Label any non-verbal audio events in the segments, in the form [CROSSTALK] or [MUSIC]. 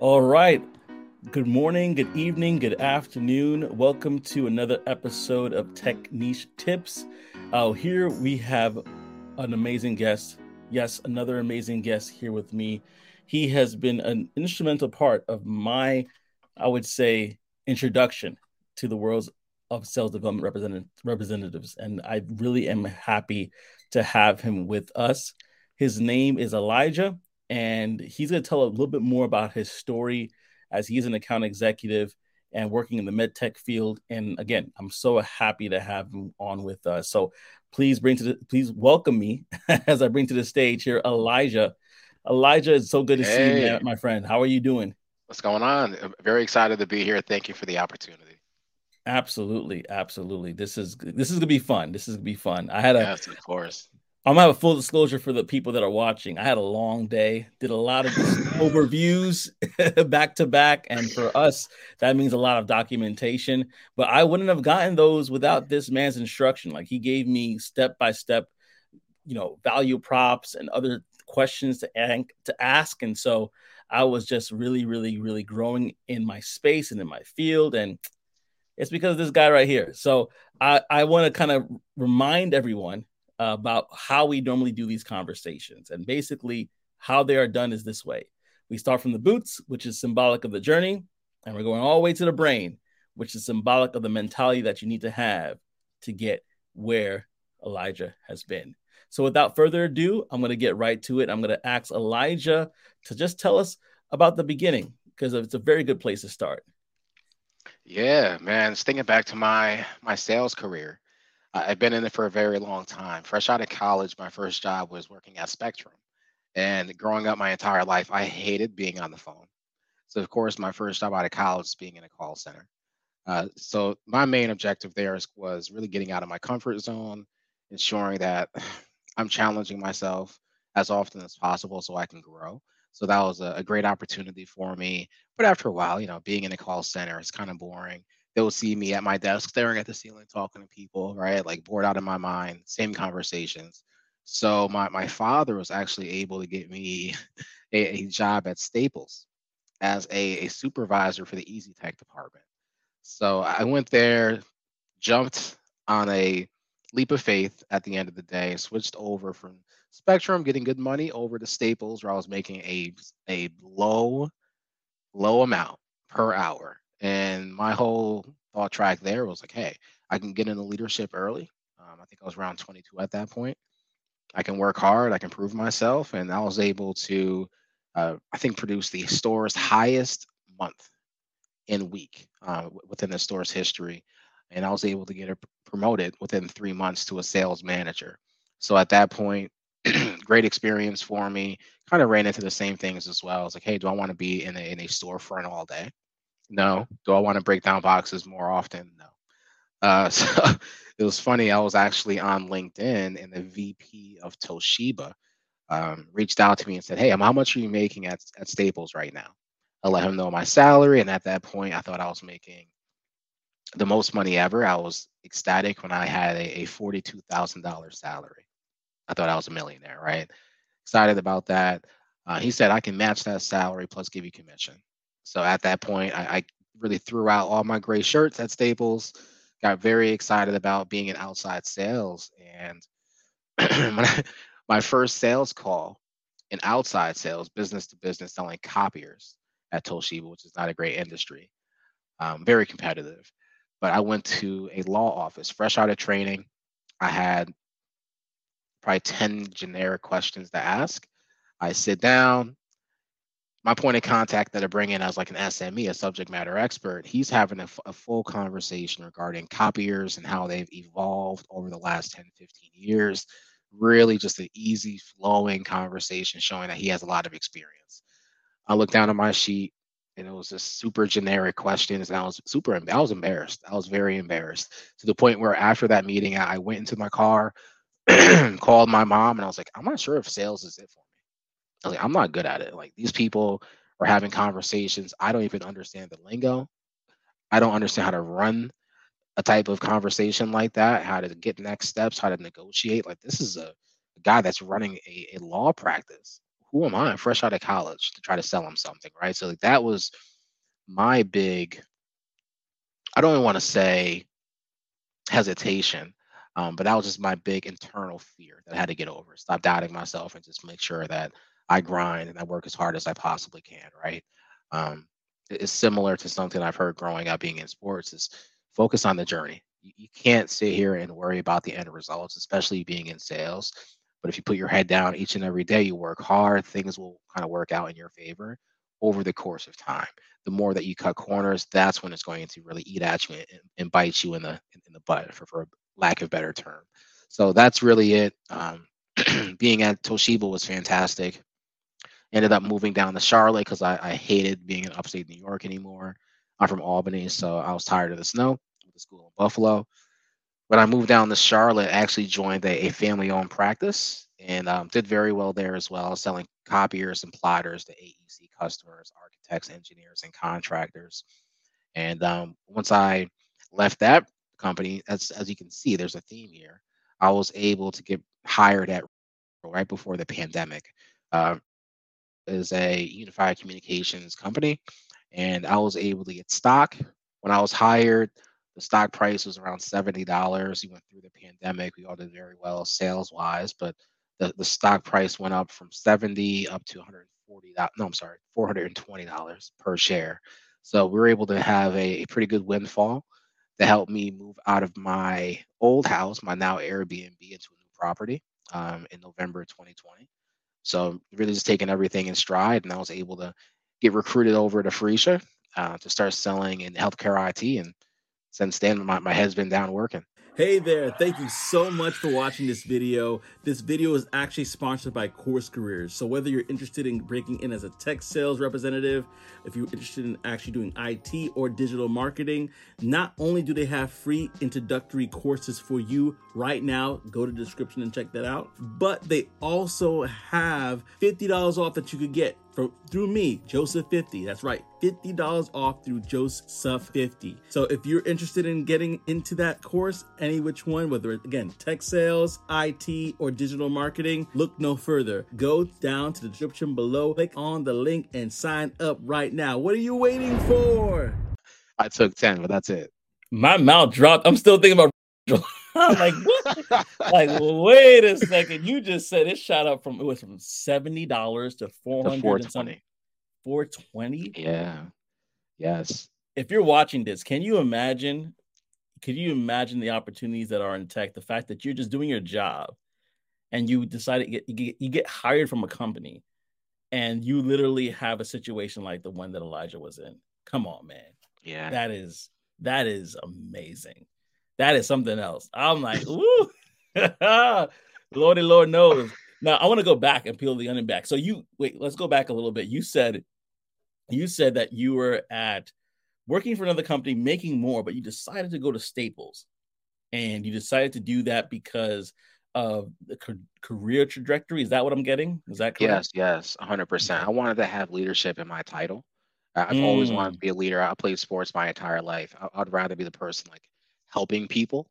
All right. Good morning, good evening, good afternoon. Welcome to another episode of Tech Niche Tips. Uh, here we have an amazing guest. Yes, another amazing guest here with me. He has been an instrumental part of my, I would say, introduction to the world of sales development representative, representatives. And I really am happy to have him with us. His name is Elijah and he's going to tell a little bit more about his story as he's an account executive and working in the med tech field. And again, I'm so happy to have him on with us. So please bring to the, please welcome me [LAUGHS] as I bring to the stage here Elijah. Elijah, it's so good to hey. see you, my friend. How are you doing? What's going on? I'm very excited to be here. Thank you for the opportunity. Absolutely, absolutely. This is this is gonna be fun. This is gonna be fun. I had a yes, of course. I'm gonna have a full disclosure for the people that are watching. I had a long day, did a lot of [LAUGHS] overviews [LAUGHS] back to back, and for us, that means a lot of documentation. But I wouldn't have gotten those without this man's instruction. Like he gave me step by step, you know, value props and other questions to to ask, and so I was just really, really, really growing in my space and in my field, and it's because of this guy right here. So I I want to kind of remind everyone about how we normally do these conversations. And basically, how they are done is this way we start from the boots, which is symbolic of the journey, and we're going all the way to the brain, which is symbolic of the mentality that you need to have to get where Elijah has been. So, without further ado, I'm going to get right to it. I'm going to ask Elijah to just tell us about the beginning because it's a very good place to start. Yeah, man. Just thinking back to my my sales career, I've been in it for a very long time. Fresh out of college, my first job was working at Spectrum. And growing up my entire life, I hated being on the phone. So, of course, my first job out of college was being in a call center. Uh, so, my main objective there was really getting out of my comfort zone, ensuring that [SIGHS] I'm challenging myself as often as possible so I can grow. So, that was a, a great opportunity for me. But after a while, you know, being in a call center is kind of boring they'll see me at my desk staring at the ceiling talking to people right? Like bored out of my mind same conversations. So my, my father was actually able to get me [LAUGHS] a, a job at staples as a, a supervisor for the EasyTech department. So i went there jumped on a leap of faith at the end of the day switched over from spectrum getting good money over to staples where i was making a a low low amount per hour and my whole thought track there was like, hey, I can get into leadership early. Um, I think I was around 22 at that point. I can work hard, I can prove myself. And I was able to, uh, I think, produce the store's highest month in week uh, within the store's history. And I was able to get promoted within three months to a sales manager. So at that point, [CLEARS THROAT] great experience for me. Kind of ran into the same things as well. It's like, hey, do I want to be in a, in a storefront all day? No. Do I want to break down boxes more often? No. Uh, [LAUGHS] so it was funny. I was actually on LinkedIn, and the VP of Toshiba um, reached out to me and said, "Hey, how much are you making at at Staples right now?" I let him know my salary, and at that point, I thought I was making the most money ever. I was ecstatic when I had a, a forty-two thousand dollars salary. I thought I was a millionaire, right? Excited about that. Uh, he said I can match that salary plus give you commission. So at that point, I, I really threw out all my gray shirts at Staples, got very excited about being in outside sales. And [CLEARS THROAT] my first sales call in outside sales, business to business, selling copiers at Toshiba, which is not a great industry, um, very competitive. But I went to a law office, fresh out of training. I had probably 10 generic questions to ask. I sit down, my point of contact that I bring in as like an SME, a subject matter expert, he's having a, a, full conversation regarding copiers and how they've evolved over the last 10, 15 years. Really just an easy flowing conversation showing that he has a lot of experience. I looked down at my sheet and it was just super generic questions. And I was super, I was embarrassed. I was very embarrassed to the point where after that meeting, I went into my car, [CLEARS THROAT] called my mom, and I was like, I'm not sure if sales is it for me like, I'm not good at it. Like these people are having conversations. I don't even understand the lingo. I don't understand how to run a type of conversation like that, how to get next steps, how to negotiate. Like this is a, a guy that's running a, a law practice who am I? fresh out of college to try to sell him something, right? So like, that was my big. I don't even want to say hesitation, um, but that was just my big internal fear that I had to get over. Stop doubting myself and just make sure that I grind and I work as hard as I possibly can, right? Um, it's similar to something I've heard growing up being in sports is focus on the journey. You, can't sit here and worry about the end results, especially being in sales. But if you put your head down each and every day, you work hard, things will kind of work out in your favor over the course of time. The more that you cut corners, that's when it's going to really eat at you and, and bite you in the in the butt, for, for lack of better term. So that's really it. Um, [CLEARS THROAT] being at Toshiba was fantastic. Ended up moving down to Charlotte because I, I hated being in upstate New York anymore. I'm from Albany, so I was tired of the snow. Went to school in Buffalo. When I moved down to Charlotte, I actually joined a, a family-owned practice and um, did very well there as well, selling copiers and plotters to AEC customers, architects, engineers, and contractors. And um, once I left that company, as as you can see, there's a theme here. I was able to get hired at right before the pandemic. Uh, is a unified communications company, and I was able to get stock. When I was hired, the stock price was around seventy dollars. We went through the pandemic. We all did very well sales wise, but the, the stock price went up from 70 up to 140 no i'm sorry 420 dollars per share so we were able to have a, a pretty good windfall to help me move out of my old house my now airbnb into a new property um, in november 2020 so really just taking everything in stride and i was able to get recruited over to Phreesia uh, to start selling in healthcare it and since then my, my head's been down working Hey there, thank you so much for watching this video. This video is actually sponsored by Course Careers. So whether you're interested in breaking in as a tech sales representative, if you're interested in actually doing IT or digital marketing, not only do they have free introductory courses for you right now, go to the description and check that out, but they also have $50 off that you could get from through me, Joseph 50. That's right, $50 off through Joseph 50. So if you're interested in getting into that course, any which one, whether it's again tech sales, IT, or digital marketing, look no further. Go down to the description below, click on the link, and sign up right now. What are you waiting for? I took 10, but that's it. My mouth dropped. I'm still thinking about [LAUGHS] I'm [LAUGHS] like, what? like, wait a second. You just said it shot up from it was from seventy dollars to four hundred and something. Four twenty. Yeah. Yes. If you're watching this, can you imagine? Could you imagine the opportunities that are in tech? The fact that you're just doing your job, and you decide to get you get, you get hired from a company, and you literally have a situation like the one that Elijah was in. Come on, man. Yeah. That is that is amazing that is something else. I'm like, ooh, [LAUGHS] Lordy Lord knows. Now I want to go back and peel the onion back. So you wait, let's go back a little bit. You said you said that you were at working for another company making more, but you decided to go to Staples. And you decided to do that because of the career trajectory. Is that what I'm getting? Is that correct? Yes, yes, 100%. I wanted to have leadership in my title. I've mm. always wanted to mm. be a leader. I played sports my entire life. I'd rather be the person like helping people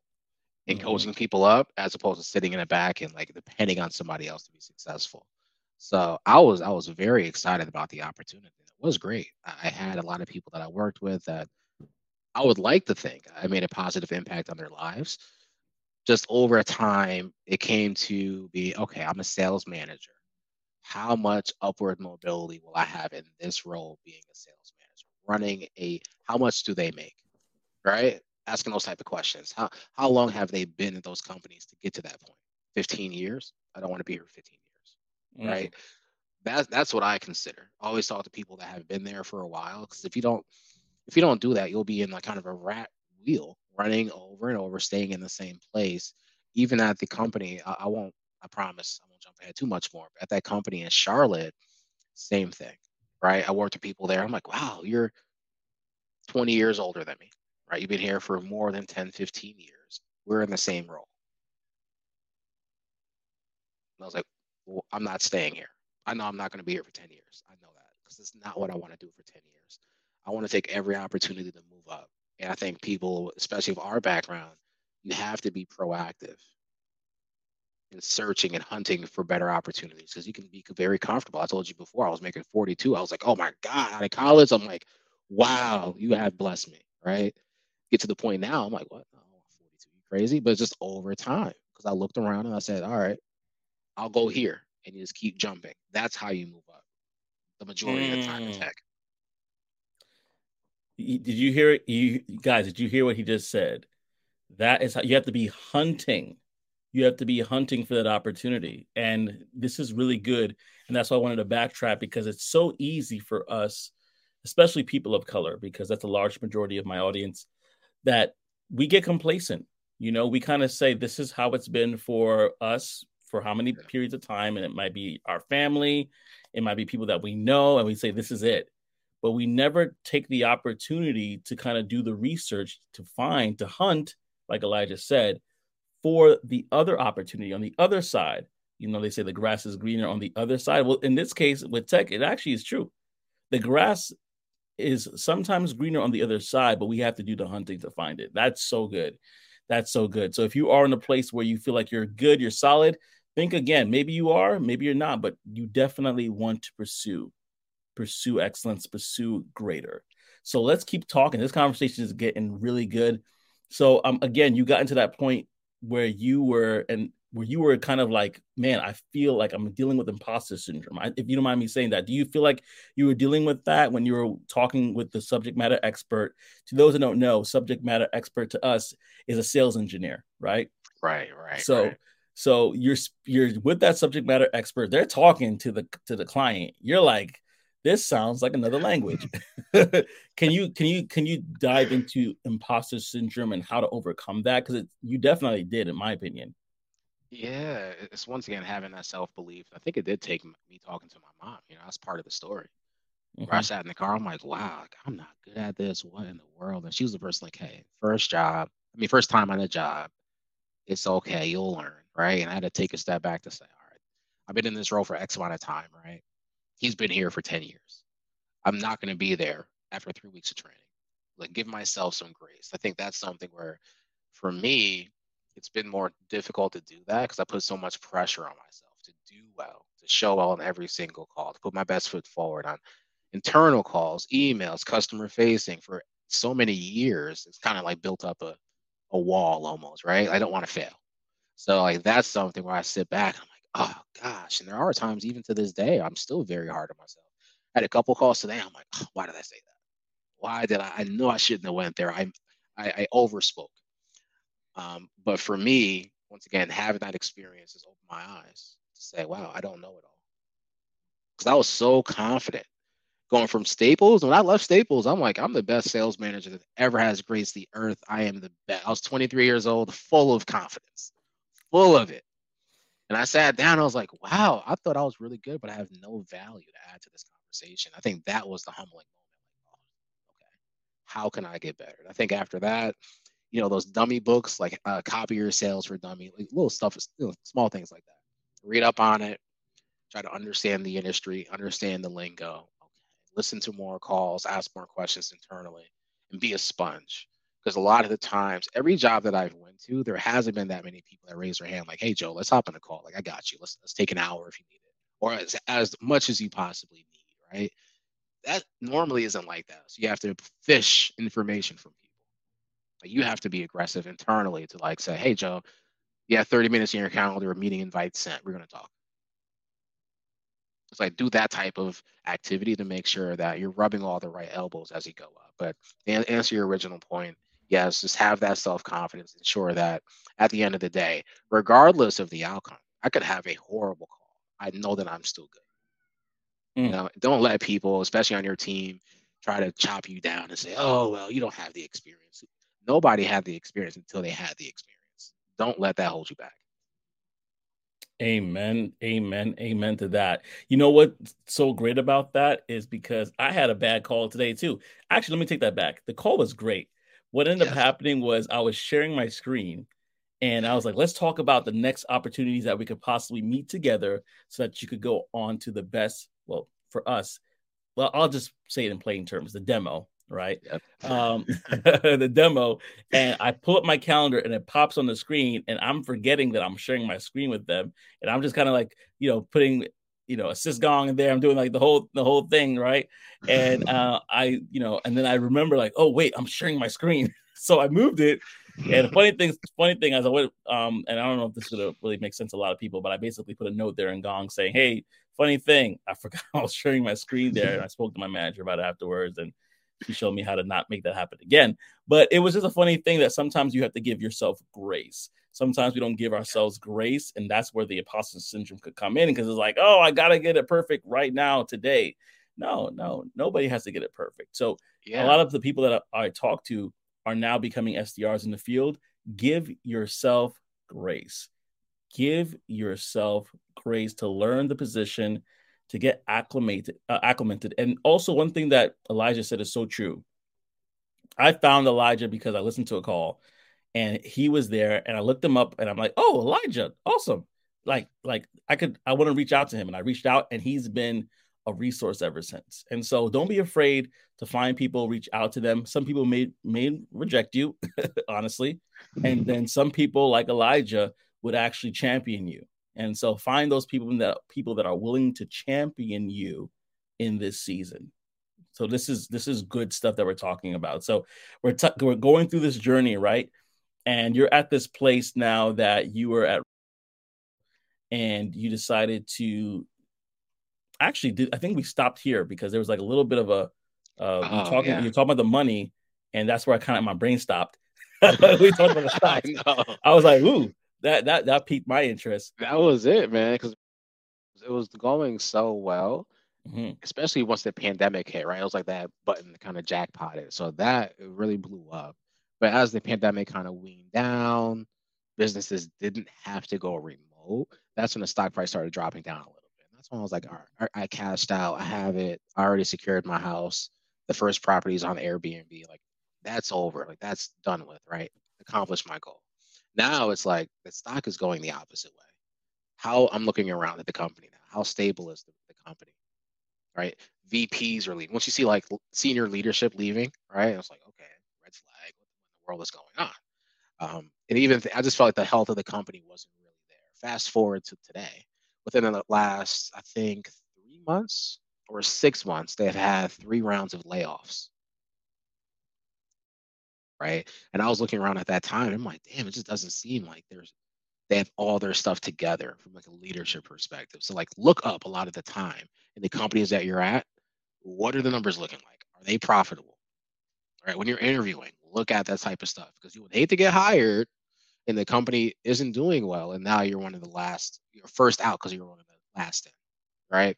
and mm-hmm. coaching people up as opposed to sitting in the back and like depending on somebody else to be successful. So I was I was very excited about the opportunity. It was great. I had a lot of people that I worked with that I would like to think I made a positive impact on their lives. Just over time, it came to be okay, I'm a sales manager. How much upward mobility will I have in this role being a sales manager? Running a how much do they make? Right? Asking those type of questions. How how long have they been in those companies to get to that point? 15 years? I don't want to be here 15 years. Mm. Right? That's that's what I consider. I always talk to people that have been there for a while. Because if you don't if you don't do that, you'll be in like kind of a rat wheel, running over and over, staying in the same place. Even at the company, I, I won't. I promise, I won't jump ahead too much more. But at that company in Charlotte, same thing, right? I worked with people there. I'm like, wow, you're 20 years older than me right? You've been here for more than 10, 15 years. We're in the same role. And I was like, well, I'm not staying here. I know I'm not going to be here for 10 years. I know that because it's not what I want to do for 10 years. I want to take every opportunity to move up. And I think people, especially of our background, you have to be proactive. and searching and hunting for better opportunities because you can be very comfortable. I told you before, I was making 42. I was like, oh my God, out of college, I'm like, wow, you have blessed me, right? Get to the point now, I'm like, what? Oh, 42, you crazy? But just over time, because I looked around and I said, all right, I'll go here. And you just keep jumping. That's how you move up the majority mm. of the time in mm. tech. Did you hear it? You guys, did you hear what he just said? That is how you have to be hunting you have to be hunting for that opportunity. And this is really good. And that's why I wanted to backtrack because it's so easy for us, especially people of color, because that's a large majority of my audience, that we get complacent. You know, we kind of say this is how it's been for us for how many periods of time. And it might be our family, it might be people that we know, and we say this is it. But we never take the opportunity to kind of do the research to find, to hunt, like Elijah said, for the other opportunity on the other side. You know, they say the grass is greener on the other side. Well, in this case with tech, it actually is true. The grass is sometimes greener on the other side, but we have to do the hunting to find it. That's so good. That's so good. So if you are in a place where you feel like you're good, you're solid, think again. Maybe you are, maybe you're not, but you definitely want to pursue, pursue excellence, pursue greater. So let's keep talking. This conversation is getting really good. So um, again, you got into that point where you were and where you were kind of like, man, I feel like I'm dealing with imposter syndrome. I, if you don't mind me saying that, do you feel like you were dealing with that when you were talking with the subject matter expert? To those that don't know, subject matter expert to us is a sales engineer, right? Right, right. So, right. so you're you're with that subject matter expert. They're talking to the to the client. You're like, this sounds like another language. [LAUGHS] can you can you can you dive into imposter syndrome and how to overcome that? Because you definitely did, in my opinion. Yeah, it's once again having that self belief. I think it did take me talking to my mom. You know, that's part of the story. Mm-hmm. Where I mm-hmm. sat in the car, I'm like, wow, I'm not good at this. What in the world? And she was the person like, hey, first job. I mean, first time on a job. It's okay. You'll learn, right? And I had to take a step back to say, all right, I've been in this role for X amount of time, right? he's been here for 10 years. I'm not going to be there after three weeks of training. Like, give myself some grace. I think that's something where, for me, it's been more difficult to do that because I put so much pressure on myself to do well, to show well on every single call, to put my best foot forward on internal calls, emails, customer facing for so many years. It's kind of like built up a, a wall almost, right? I don't want to fail. So like that's something where I sit back. I'm like, oh gosh. And there are times, even to this day, I'm still very hard on myself. I had a couple calls today. I'm like, oh, why did I say that? Why did I? I know I shouldn't have went there. I I, I overspoke. Um, but for me, once again, having that experience has opened my eyes to say, wow, I don't know it all. Because I was so confident going from Staples. When I left Staples, I'm like, I'm the best sales manager that ever has graced the earth. I am the best. I was 23 years old, full of confidence, full of it. And I sat down, I was like, wow, I thought I was really good, but I have no value to add to this conversation. I think that was the humbling moment. Oh, okay, how can I get better? And I think after that, you know, those dummy books like uh, Copy Your Sales for Dummy, like little stuff, you know, small things like that. Read up on it, try to understand the industry, understand the lingo. Okay, listen to more calls, ask more questions internally, and be a sponge. Because a lot of the times every job that i've went to there hasn't been that many people that raise their hand like hey joe let's hop on a call. Like i got you. Let's let's take an hour if you need it. Or as, as much as you possibly need right? That normally isn't like that. So you have to fish information from people like you have to be aggressive internally to like say hey joe yeah, 30 minutes in your calendar a meeting invite sent we're going to talk it's like do that type of activity to make sure that you're rubbing all the right elbows as you go up but to answer your original point yes, just have that self confidence. Ensure that at the end of the day, regardless of the outcome, I could have a horrible call. I know that I'm still good. Mm. You know, don't let people, especially on your team, try to chop you down and say, "Oh, well, you don't have the experience." Nobody had the experience until they had the experience. Don't let that hold you back. Amen. Amen. Amen to that. You know what's so great about that is because I had a bad call today too. Actually, let me take that back. The call was great. What ended yes. up happening was I was sharing my screen and I was like, let's talk about the next opportunities that we could possibly meet together so that you could go on to the best, well, for us. Well, I'll just say it in plain terms the demo, right? Yep. Um, [LAUGHS] [LAUGHS] the demo, and I pull up my calendar and it pops on the screen, and I'm forgetting that I'm sharing my screen with them, and I'm just kind of like, you know, putting, you know, a sysgong in there. I'm doing like the whole the whole thing, right? And [LAUGHS] uh, I, you know, and then I remember like, oh wait, I'm sharing my screen, so I moved it. And the funny thing, funny thing as I went, um, and I don't know if this would really make sense to a lot of people, but I basically put a note there in Gong saying, "Hey, funny thing, I forgot I was sharing my screen there, and I spoke to my manager about it afterwards, and she showed me how to not make that happen again. But it was just a funny thing that sometimes you have to give yourself grace. Sometimes we don't give ourselves grace, and that's where the imposter syndrome could come in because it's like, oh, I gotta get it perfect right now today. No, no, nobody has to get it perfect. So yeah. a lot of the people that I talk to are now becoming SDRs in the field. Give yourself grace. Give yourself grace to learn the position to get acclimated uh, acclimated. And also one thing that elijah said is so true. I found elijah because i listened to a call and he was there and i looked him up and i'm like oh elijah awesome. Like like i could i want to reach out to him and i reached out and he's been a resource ever since. And so don't be afraid to find people reach out to them. Some people may may reject you [LAUGHS] honestly. And then some people like elijah would actually champion you and so find those people that people that are willing to champion you in this season. So this is this is good stuff that we're talking about. So we're t- we're going through this journey, right? And you're at this place now that you were at and you decided to actually did I think we stopped here because there was like a little bit of a uh oh, talking yeah. you're talking about the money and that's where I kind of my brain stopped. [LAUGHS] [LAUGHS] we talked about the stocks. I, I was like, ooh, that that that piqued my interest. That was it, man, because it was going so well, mm-hmm. especially once the pandemic hit. Right, it was like that button kind of jackpotted, so that really blew up. But as the pandemic kind of weaned down, businesses didn't have to go remote. That's when the stock price started dropping down a little bit. That's when I was like, all right, I cashed out. I have it. I already secured my house. The first property is on Airbnb. Like that's over. Like that's done with. Right, accomplished my goal. Now it's like the stock is going the opposite way. How I'm looking around at the company now. How stable is the, the company? Right? VPs are leaving. Once you see like senior leadership leaving, right? I was like, okay, red flag. What in the world is going on? Um, and even th- I just felt like the health of the company wasn't really there. Fast forward to today, within the last, I think, three months or six months, they have had three rounds of layoffs right? And I was looking around at that time, I'm like, damn, it just doesn't seem like there's they have all their stuff together from like a leadership perspective. So like look up a lot of the time in the companies that you're at, what are the numbers looking like? Are they profitable? Right? When you're interviewing, look at that type of stuff because you would hate to get hired and the company isn't doing well and now you're one of the last you're first out because you're one of the last in right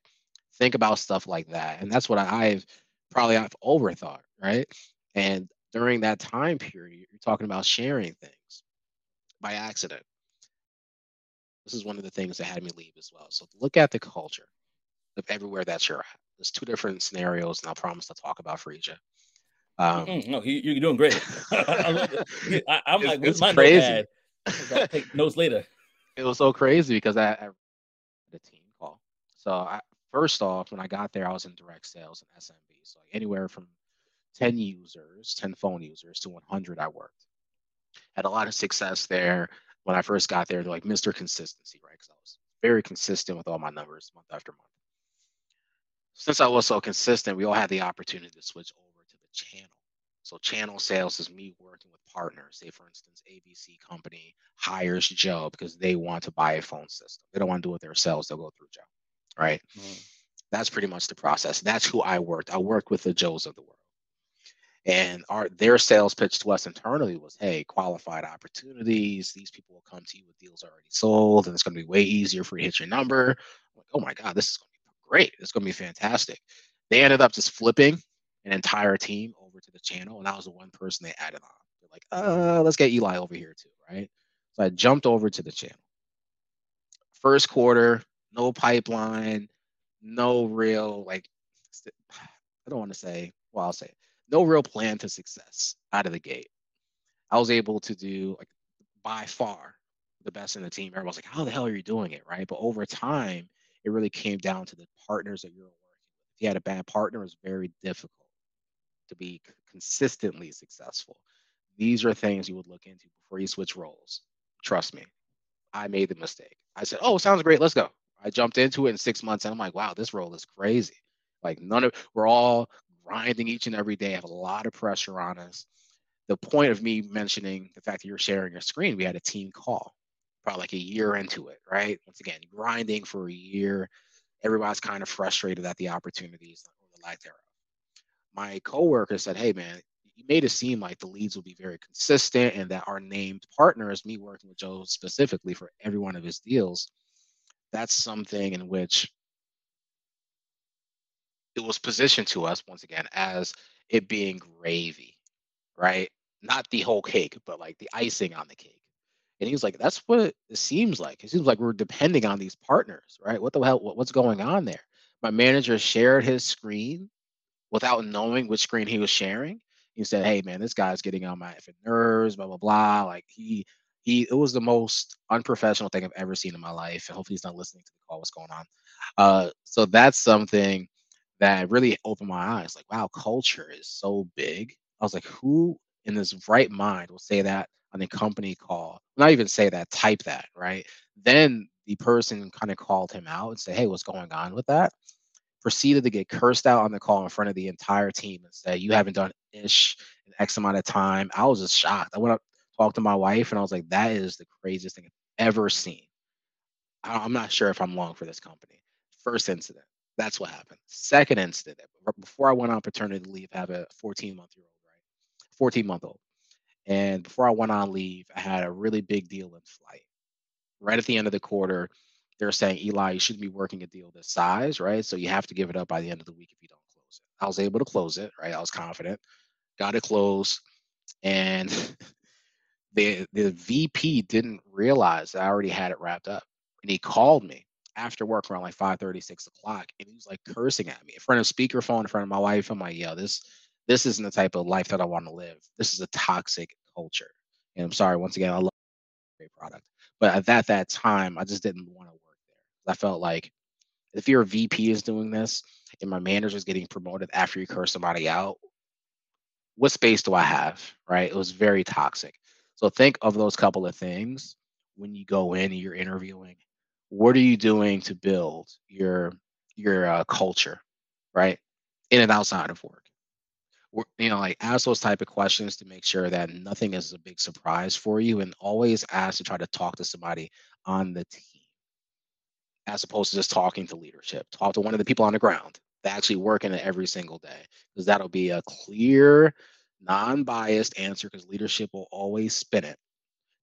think about stuff like that and that's what i've probably i've overthought right and during that time period, you're talking about sharing things by accident. This is one of the things that had me leave as well. So look at the culture of everywhere that you're at. There's two different scenarios, and I'll promise to talk about Phreesia. Um, mm-hmm. No, you, are doing great. [LAUGHS] I, am like, it's my crazy. Take [LAUGHS] notes later. It was so crazy because I, I the team call. So I, first off, when I got there, I was in direct sales and SMB. So anywhere from 10 users, 10 phone users to 100 I worked. Had a lot of success there. When I first got there, they're like Mr. Consistency, right? Because I was very consistent with all my numbers month after month. Since I was so consistent, we all had the opportunity to switch over to the channel. So channel sales is me working with partners. Say, for instance, ABC company hires Joe because they want to buy a phone system. They don't want to do it themselves. They'll go through Joe, right? Mm. That's pretty much the process. That's who I worked. I worked with the Joes of the world. And our their sales pitch to us internally was, hey, qualified opportunities. These people will come to you with deals already sold, and it's going to be way easier for you to hit your number. I'm like, oh my God, this is going to be great. It's going to be fantastic. They ended up just flipping an entire team over to the channel, and I was the one person they added on. They're like, uh, let's get Eli over here too, right? So I jumped over to the channel. First quarter, no pipeline, no real like I don't want to say, well, I'll say it no real plan to success out of the gate. I was able to do like by far the best in the team. Everyone's like, how the hell are you doing it? Right. But over time, it really came down to the partners that you're working with. If you had a bad partner, it was very difficult to be consistently successful. These are things you would look into before you switch roles. Trust me, I made the mistake. I said, "Oh, sounds great. Let's go." I jumped into it in six months, and I'm like, "Wow, this role is crazy." Like none of we're all grinding each and every day. Have a lot of pressure on us. The point of me mentioning the fact that you're sharing your screen, we had a team call, probably like a year into it, right? Once again, grinding for a year. Everybody's kind of frustrated at the opportunities or the lack thereof. My coworker said, "Hey, man, you made it seem like the leads will be very consistent and that our named partners, me working with Joe specifically for every one of his deals, that's something in which it was positioned to us once again as it being gravy, right? Not the whole cake, but like the icing on the cake. And he was like, "That's what it seems like. It seems like we're depending on these partners, right? What the hell? What, what's going on there?" My manager shared his screen without knowing which screen he was sharing. He said, "Hey, man, this guy's getting on my nerves, blah blah blah." Like he he, it was the most unprofessional thing I've ever seen in my life. And hopefully, he's not listening to the call. What's going on? Uh, so that's something that really opened my eyes. Like, wow, culture is so big. I was like, who in this right mind will say that on a company call? Not even say that, type that, right? Then the person kind of called him out and said, hey, what's going on with that? Proceeded to get cursed out on the call in front of the entire team and said, you haven't done ish in X amount of time. I was just shocked. I went up, talked to my wife, and I was like, that is the craziest thing I've ever seen. I'm not sure if I'm long for this company. First incident. That's what happened. Second incident, before I went on paternity leave, I have a 14 month year old, right? 14 month old. And before I went on leave, I had a really big deal in flight. Right at the end of the quarter, they're saying, Eli, you shouldn't be working a deal this size, right? So you have to give it up by the end of the week if you don't close it. I was able to close it, right? I was confident, got it closed. And [LAUGHS] the the VP didn't realize I already had it wrapped up. And he called me after work around like 5 30, 6 o'clock. And he was like cursing at me in front of speakerphone, in front of my wife. I'm like, yo, this this isn't the type of life that I want to live. This is a toxic culture. And I'm sorry, once again, I love great product. But at that that time, I just didn't want to work there. I felt like if your VP is doing this and my manager is getting promoted after you curse somebody out, what space do I have? Right? It was very toxic. So think of those couple of things when you go in and you're interviewing what are you doing to build your your uh, culture right? In and outside of work. You know like ask those type of questions to make sure that nothing is a big surprise for you and always ask to try to talk to somebody on the team as opposed to just talking to leadership. Talk to one of the people on the ground that actually working it every single day because that'll be a clear non-biased answer because leadership will always spin it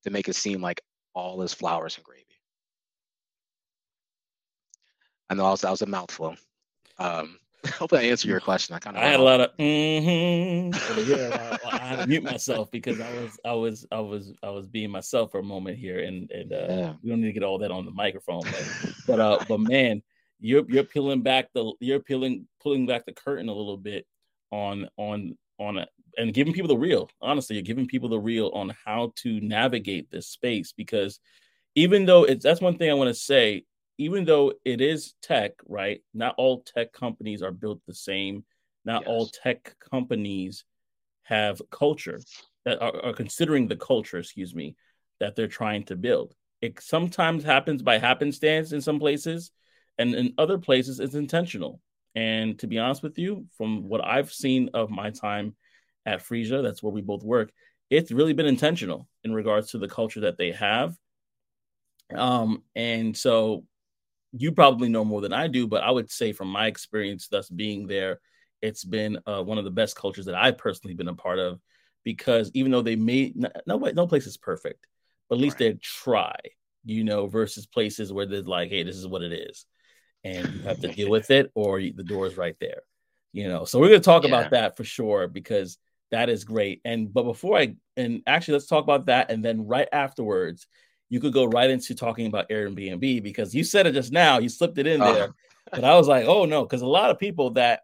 to make it seem like all is flowers and gravy I know I was, that was a mouthful. Um, [LAUGHS] hopefully, I answered your question. I kind of I had a lot of mm-hmm. [LAUGHS] I, [LAUGHS] I, had to mute myself because I was I was I was I was being myself for a moment here, and and uh, yeah. we don't need to get all that on the microphone, but but uh, but man, you're you're peeling back the you're peeling pulling back the curtain a little bit on on on it and giving people the real. Honestly, you're giving people the real on how to navigate this space because even though it's that's one thing I want to say even though it is tech, right? Not all tech companies are built the same. Not yes. all tech companies have culture that are, are, considering the culture, excuse me, that they're trying to build. It sometimes happens by happenstance in some places, and in other places, it's intentional. And to be honest with you, from what I've seen of my time at Phreesia, that's where we both work, it's really been intentional in regards to the culture that they have. Um, and so you probably know more than I do, but I would say from my experience, thus being there, it's been uh, one of the best cultures that I've personally been a part of. Because even though they made no no place is perfect, but at least right. they try, you know, versus places where they're like, hey, this is what it is, and you have to deal with it, or the door is right there, you know. So we're gonna talk yeah. about that for sure because that is great. And but before I and actually let's talk about that, and then right afterwards you could go right into talking about Airbnb because you said it just now, you slipped it in oh. there. but I was like, oh no, because a lot of people that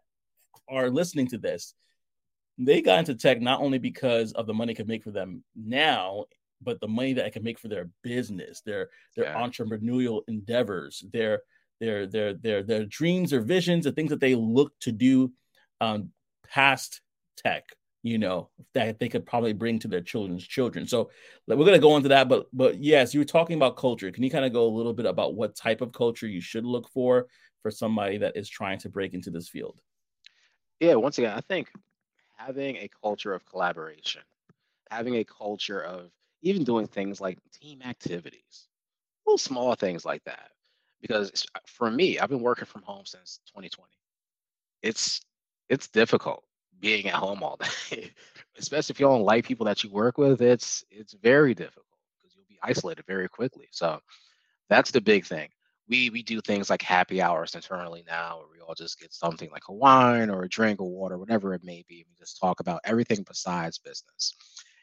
are listening to this, they got into tech not only because of the money it could make for them now, but the money that it can make for their business, their their yeah. entrepreneurial endeavors, their their their their their dreams or visions, the things that they look to do um, past tech you know that they could probably bring to their children's children. So we're going to go into that but but yes you were talking about culture. Can you kind of go a little bit about what type of culture you should look for for somebody that is trying to break into this field? Yeah once again i think having a culture of collaboration having a culture of even doing things like team activities little small things like that because for me i've been working from home since 2020 it's it's difficult being at home all [LAUGHS] day, especially if you don't like people that you work with. It's it's very difficult because you'll be isolated very quickly. So that's the big thing. We we do things like happy hours internally now, where we all just get something like a wine or a drink or water, whatever it may be. We just talk about everything besides business.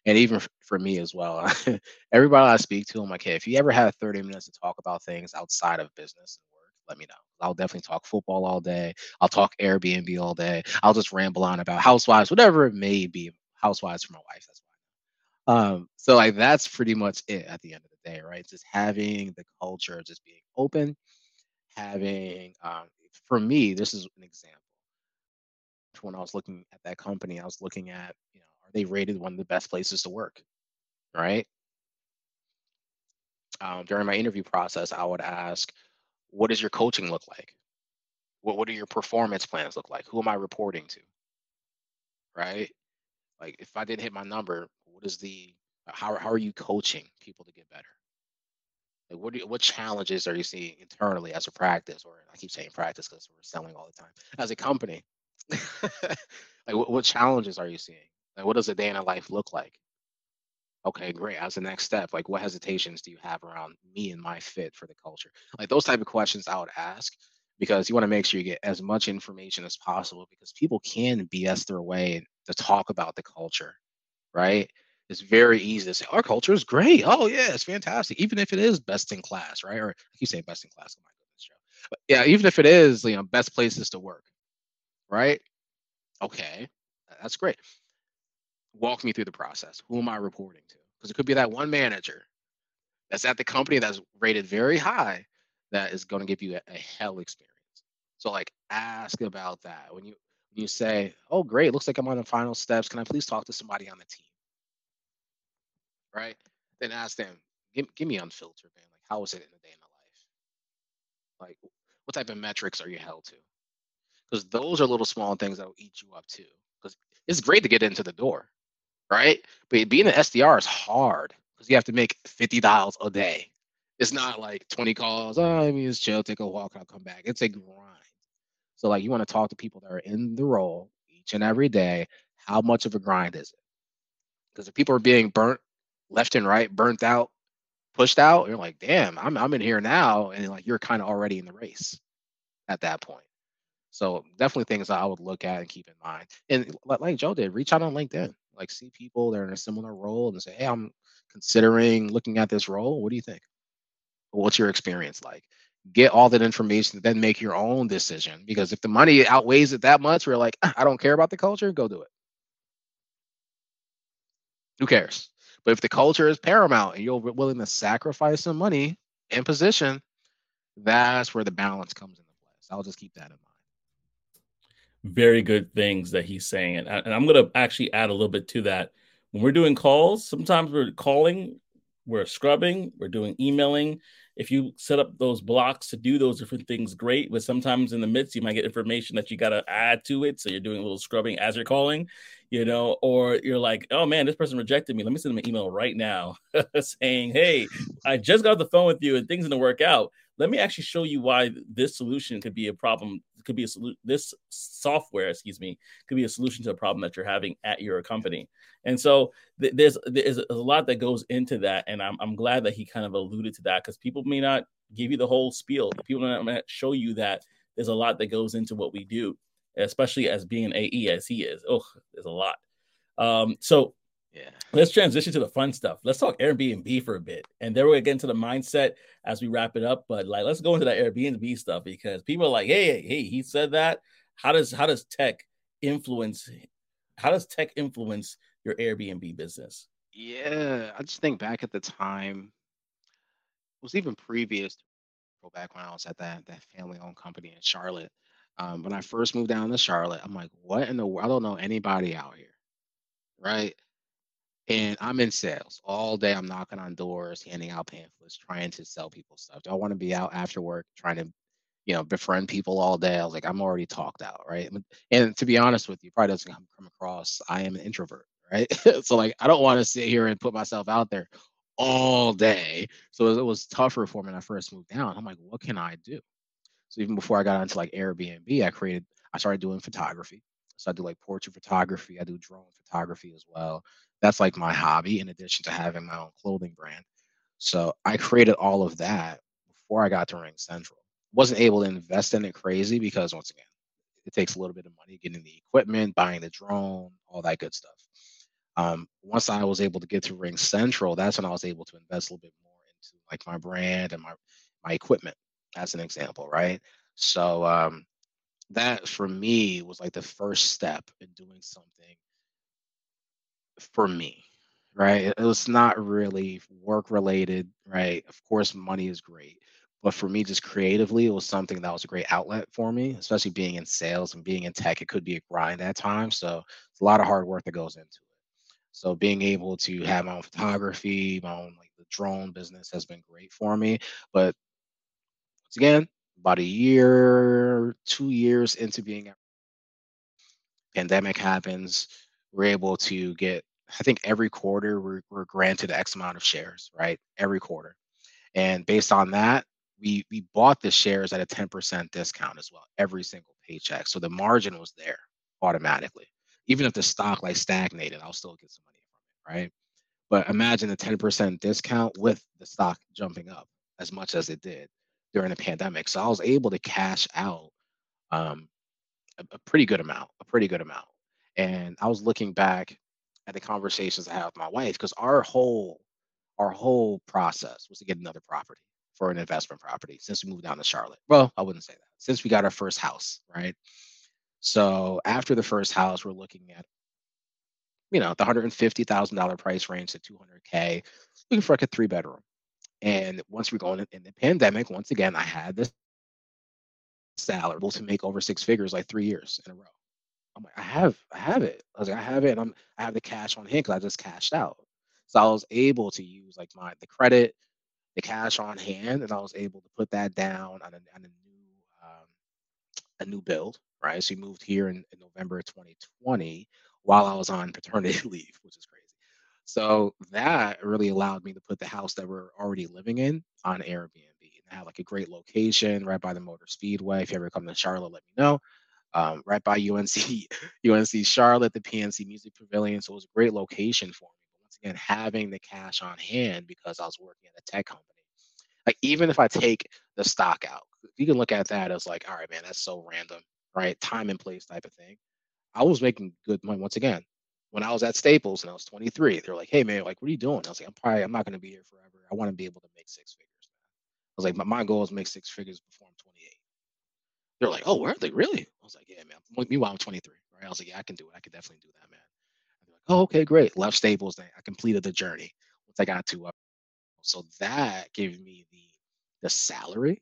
And even for me as well, [LAUGHS] everybody I speak to, I'm like, hey, if you ever have 30 minutes to talk about things outside of business let me know. I'll definitely talk football all day. I'll talk Airbnb all day. I'll just ramble on about housewives, whatever it may be. Housewives for my wife. That's why. Um, so like that's pretty much it at the end of the day, right? Just having the culture, just being open, having um, for me, this is an example. When I was looking at that company, I was looking at, you know, are they rated one of the best places to work? Right. Um, during my interview process, I would ask, what does your coaching look like? What what do your performance plans look like? Who am I reporting to? Right? Like if I didn't hit my number, what is the how how are you coaching people to get better? Like what do what challenges are you seeing internally as a practice, or I keep saying practice because we're selling all the time as a company? [LAUGHS] like what, what challenges are you seeing? Like what does a day in a life look like? Okay, great. As the next step, like what hesitations do you have around me and my fit for the culture? Like those type of questions I would ask because you want to make sure you get as much information as possible because people can BS their way to talk about the culture, right? It's very easy to say our culture is great. Oh yeah, it's fantastic. Even if it is best in class, right? Or I keep saying best in class. Oh my Joe. But yeah, even if it is, you know, best places to work, right? Okay, that's great walk me through the process. Who am I reporting to? Because it could be that one manager that's at the company that's rated very high that is going to give you a, a hell experience. So like ask about that when you when you say, "Oh, great, looks like I'm on the final steps. Can I please talk to somebody on the team?" Right? Then ask them, "Give, give me unfiltered, man. Like, how was it in the day in the life? Like, what type of metrics are you held to? Because those are little small things that will eat you up too. Because it's great to get into the door, right? But being an SDR is hard because you have to make 50 dials a day. It's not like 20 calls. Oh, I mean, it's chill, take a walk, I'll come back. It's a grind. So, like, you want to talk to people that are in the role each and every day. How much of a grind is it? Because if people are being burnt left and right, burnt out, pushed out, you're like, damn, I'm I'm in here now, and like you're kind of already in the race at that point. So definitely things I would look at and keep in mind. And like Joe did, reach out on LinkedIn like see people that are in a similar role and say, hey, I'm considering looking at this role. What do you think? What's your experience like? Get all that information, then make your own decision. Because if the money outweighs it that much, we're like, I don't care about the culture, go do it. Who cares? But if the culture is paramount and you're willing to sacrifice some money and position, that's where the balance comes into play. So I'll just keep that in mind very good things that he's saying. And, and I'm going to actually add a little bit to that. When we're doing calls, sometimes we're calling, we're scrubbing, we're doing emailing. If you set up those blocks to do those different things, great. But sometimes in the midst, you might get information that you got to add to it. So you're doing a little scrubbing as you're calling, you know, or you're like, oh man, this person rejected me. Let me send them an email right now [LAUGHS] saying, hey, I just got off the phone with you and things didn't work out. Let me actually show you why this solution could be a problem could be a solution. This software, excuse me, could be a solution to a problem that you're having at your company. And so th- there's there's a lot that goes into that, and I'm I'm glad that he kind of alluded to that because people may not give you the whole spiel. People may not show you that there's a lot that goes into what we do, especially as being an AE as he is. Oh, there's a lot. Um, so yeah. Let's transition to the fun stuff. Let's talk Airbnb for a bit. And then we're gonna get into the mindset as we wrap it up. But like let's go into that Airbnb stuff because people are like, hey, hey, he said that. How does how does tech influence how does tech influence your Airbnb business? Yeah, I just think back at the time, it was even previous go back when I was at that that family owned company in Charlotte. Um, when I first moved down to Charlotte, I'm like, what in the world? I don't know anybody out here, right? And I'm in sales all day. I'm knocking on doors, handing out pamphlets, trying to sell people stuff. Do I want to be out after work trying to, you know, befriend people all day? I was like, I'm already talked out, right? And to be honest with you, probably doesn't come, across. I am an introvert, right? [LAUGHS] so like, I don't want to sit here and put myself out there all day. So it was tougher for me when I first moved down. I'm like, what can I do? So even before I got into like Airbnb, I created, I started doing photography. So I do like portrait photography. I do drone photography as well. That's like my hobby in addition to having my own clothing brand. So I created all of that before I got to RingCentral. Wasn't able to invest in it crazy because once again, it takes a little bit of money getting the equipment, buying the drone, all that good stuff. Um, once I was able to get to RingCentral, that's when I was able to invest a little bit more into like my brand and my my equipment, as an example, right? So um, that for me was like the first step in doing something for me, right? It was not really work related, right? Of course, money is great, but for me, just creatively, it was something that was a great outlet for me, especially being in sales and being in tech. It could be a grind at times, so it's a lot of hard work that goes into it. So being able to have my own photography, my own like the drone business has been great for me. But once again, about a year, two years into being pandemic happens, we're able to get I think every quarter we're, we're granted X amount of shares, right? Every quarter. And based on that, we we bought the shares at a 10% discount as well, every single paycheck. So the margin was there automatically. Even if the stock like stagnated, I'll still get some money from it, right? But imagine a 10% discount with the stock jumping up as much as it did during the pandemic. So I was able to cash out um, a, a pretty good amount, a pretty good amount. And I was looking back at the conversations I had with my wife because our whole our whole process was to get another property for an investment property since we moved down to Charlotte. Well, I wouldn't say that. Since we got our first house, right? So after the first house, we're looking at you know the hundred and fifty thousand dollar price range to two hundred k, looking for like a three bedroom. And once we're going in, in the pandemic, once again, I had this salary to make over six figures like three years in a row. I'm like, I have, I have it. I was like, I have it, and I'm, I have the cash on hand because I just cashed out. So I was able to use like my the credit, the cash on hand, and I was able to put that down on a, on a new um, a new build. Right. So we moved here in, in November 2020 while I was on paternity [LAUGHS] leave, which is crazy. So that really allowed me to put the house that we're already living in on Airbnb. And have like a great location right by the Motor Speedway. If you ever come to Charlotte, let me know. Um, right by UNC, UNC [LAUGHS] Charlotte, the PNC Music Pavilion. So it was a great location for me. But once again, having the cash on hand because I was working at a tech company. Like even if I take the stock out, you can look at that as like, all right, man, that's so random, right? Time and place type of thing. I was making good money once again when I was at Staples and I was 23, they're like, "Hey man, like, what are you doing?" I was like, "I'm probably I'm not going to be here forever. I want to be able to make six figures." I was like, "My, my goal is make six figures before I'm 28." They're like, "Oh, where are they really?" Was like, "Yeah, man." Meanwhile, I'm 23, right? I was like, "Yeah, I can do it. I can definitely do that, man." And like, "Oh, okay, great." Left Staples, then I completed the journey once I got to. Uh, so that gave me the the salary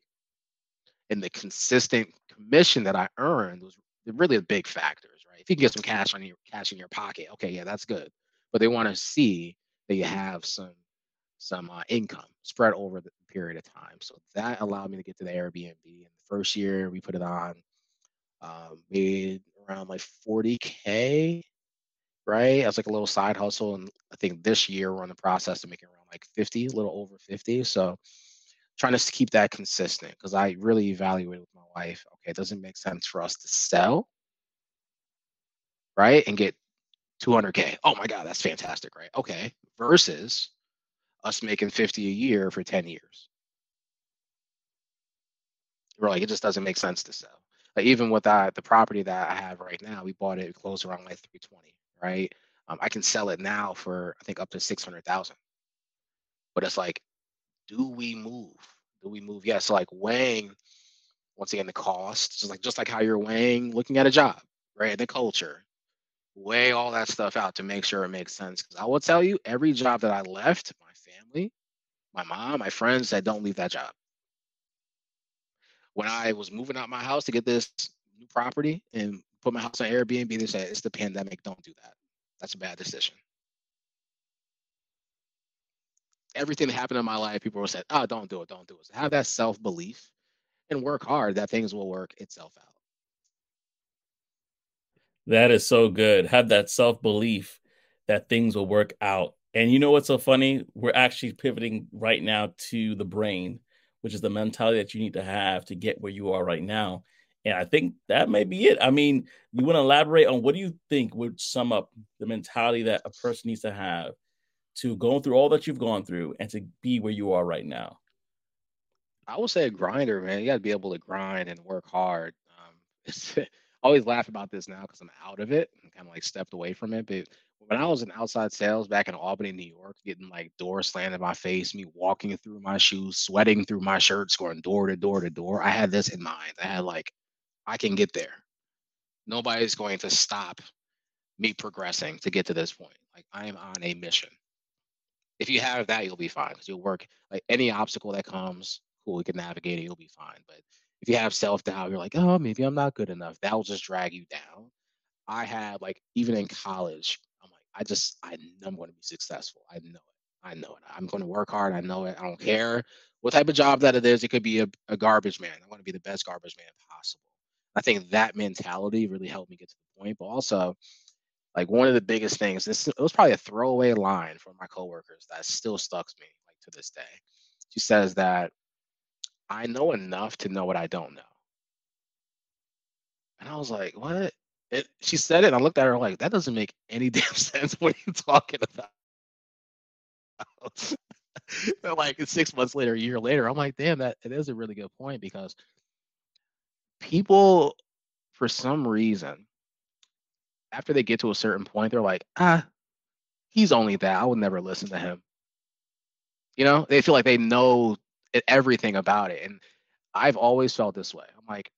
and the consistent commission that I earned was really the big factors, right? If you can get some cash on your cash in your pocket, okay, yeah, that's good. But they want to see that you have some some uh, income spread over the period of time. So that allowed me to get to the Airbnb. In the first year, we put it on, um, made around like 40k, right? As like a little side hustle, and I think this year we're in the process of making around like 50, a little over 50. So trying to keep that consistent because I really evaluated with my wife. Okay, it doesn't make sense for us to sell, right, and get 200k. Oh my God, that's fantastic, right? Okay, versus us making 50 a year for 10 years. We're like, it just doesn't make sense to sell. Even with that, the property that I have right now, we bought it close around like 320, right? Um, I can sell it now for I think up to 600,000. But it's like do we move? Do we move? Yeah. So like weighing once again the cost, just like just like how you're weighing looking at a job, right? The culture. Weigh all that stuff out to make sure it makes sense. Because I will tell you, every job that I left, my family, my mom, my friends said, don't leave that job. When I was moving out my house to get this new property and put my house on Airbnb. They said it's the pandemic. Don't do that. That's a bad decision. Everything that happened in my life, people said, "Oh, don't do it. Don't do it." So have that self belief and work hard. That things will work itself out. That is so good. Have that self belief that things will work out. And you know what's so funny? We're actually pivoting right now to the brain, which is the mentality that you need to have to get where you are right now. And I think that may be it. I mean, you want to elaborate on what do you think would sum up the mentality that a person needs to have to go through all that you've gone through and to be where you are right now? I would say a grinder, man. You got to be able to grind and work hard. Um, I [LAUGHS] always laugh about this now because I'm out of it and kind of like stepped away from it. But when I was in outside sales back in Albany, New York, getting like doors slammed in my face, me walking through my shoes, sweating through my shirts, going door to door to door, I had this in mind. I had like, I can get there. Nobody's going to stop me progressing to get to this point. Like I am on a mission. If you have that, you'll be fine because you'll work like any obstacle that comes, cool, you can navigate it, you'll be fine. But if you have self doubt, you're like, oh, maybe I'm not good enough. That will just drag you down. I had like even in college, I just I know I'm going to be successful. I know it. I know it. I'm going to work hard. I know it. I don't care what type of job that it is. It could be a, a garbage man. I want to be the best garbage man possible. I think that mentality really helped me get to the point. But also, like one of the biggest things, this it was probably a throwaway line from my coworkers that still stuck me like to this day. She says that I know enough to know what I don't know. And I was like, what? It, she said it, and I looked at her like, that doesn't make any [LAUGHS] damn sense. What are you talking about? [LAUGHS] like six months later, a year later, I'm like, damn, that it is a really good point because people, for some reason, after they get to a certain point, they're like, ah, he's only that. I would never listen to him. You know, they feel like they know everything about it. And I've always felt this way. I'm like,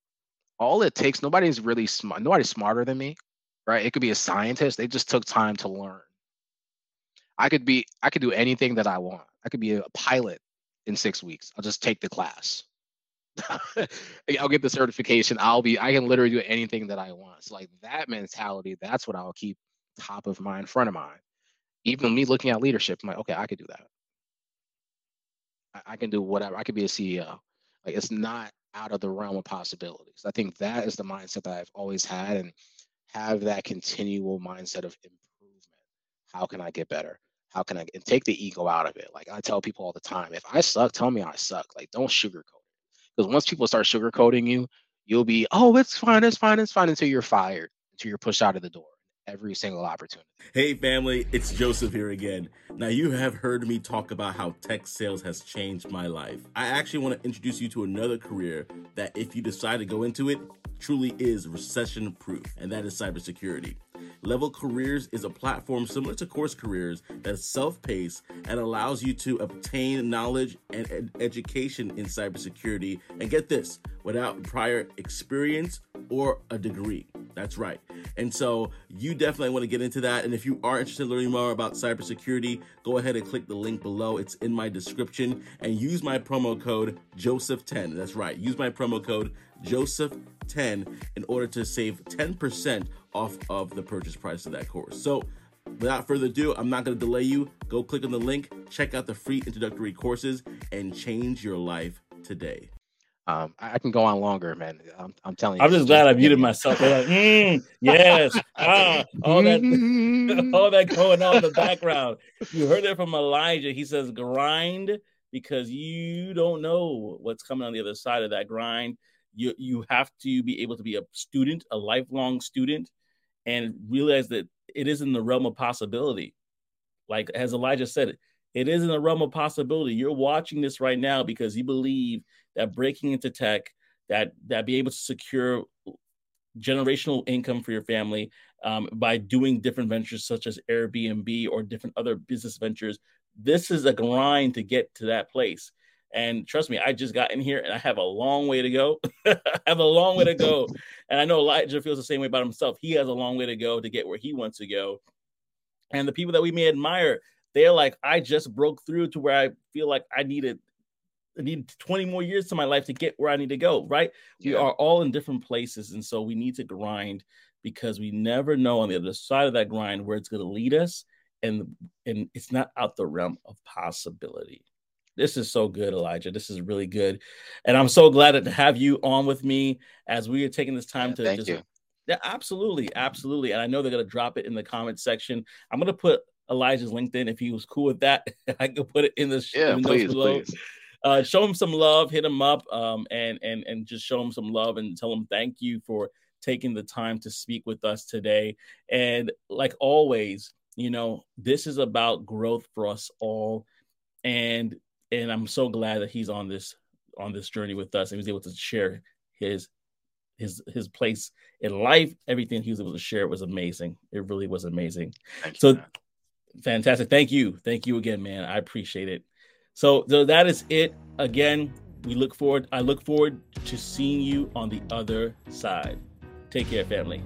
all it takes, nobody's really smart, nobody's smarter than me, right? It could be a scientist. They just took time to learn. I could be, I could do anything that I want. I could be a pilot in six weeks. I'll just take the class. [LAUGHS] I'll get the certification. I'll be, I can literally do anything that I want. So like that mentality, that's what I'll keep top of mind, front of mind. Even me looking at leadership, I'm like, okay, I could do that. I, I can do whatever. I could be a CEO. Like it's not out of the realm of possibilities. I think that is the mindset that I've always had and have that continual mindset of improvement. How can I get better? How can I and take the ego out of it? Like I tell people all the time, if I suck, tell me I suck. Like don't sugarcoat it. Because once people start sugarcoating you, you'll be, oh, it's fine, it's fine, it's fine until you're fired, until you're pushed out of the door every single opportunity. Hey, family, it's Joseph here again. Now, you have heard me talk about how tech sales has changed my life. I actually want to introduce you to another career that, if you decide to go into it, truly is recession proof, and that is cybersecurity. Leveld Careers is a platform similar to CourseCareers that's self paced and allows you to obtain knowledge and ed- education in cybersecurity. And get this without prior experience or a degree. That's right. And so you definitely want to get into that. And if you are interested in learning more about cybersecurity, go ahead and click the link below. It's in my description and use my promo code Joseph10. That's right. Use my promo code Joseph10 in order to save 10% off of the purchase price of that course. So without further ado, I'm not going to delay you. Go click on the link, check out the free introductory courses, and change your life today. Um, I, I, can go on longer, man. I'm, I'm telling you. I'm just glad I muted myself. Like, mm, yes, [LAUGHS] ah, all that, [LAUGHS] all that going on in the background. You heard it from Elijah. He says, "Grind," because you don't know what's coming on the other side of that grind. You you have to be able to be a student, a lifelong student, and realize that it is in the realm of possibility. Like as Elijah said, it is in the realm of possibility. You're watching this right now because you believe that breaking into tech, that that be able to secure generational income for your family um, by doing different ventures such as Airbnb or different other business ventures. This is a grind to get to that place. And trust me, I just got in here and I have a long way to go. I [LAUGHS] have a long way to go. And I know Elijah feels the same way about himself. He has a long way to go to get where he wants to go. And the people that we may admire, they're like, I just broke through to where I feel like I needed I need 20 more years to my life to get where I need to go, right? Yeah. We are all in different places. And so we need to grind because we never know on the other side of that grind where it's going to lead us. And, and it's not out the realm of possibility. This is so good, Elijah. This is really good. And I'm so glad to have you on with me as we are taking this time yeah, to just. You. Yeah, absolutely. Absolutely. And I know they're going to drop it in the comment section. I'm going to put Elijah's LinkedIn if he was cool with that. [LAUGHS] I could put it in the yeah, in please, please. Uh, show him some love, hit him up, um, and and and just show him some love and tell him thank you for taking the time to speak with us today. And like always, you know, this is about growth for us all. And and I'm so glad that he's on this on this journey with us and he was able to share his his his place in life. Everything he was able to share was amazing. It really was amazing. Thank so you, fantastic. Thank you. Thank you again, man. I appreciate it. So, so that is it. Again, we look forward. I look forward to seeing you on the other side. Take care, family.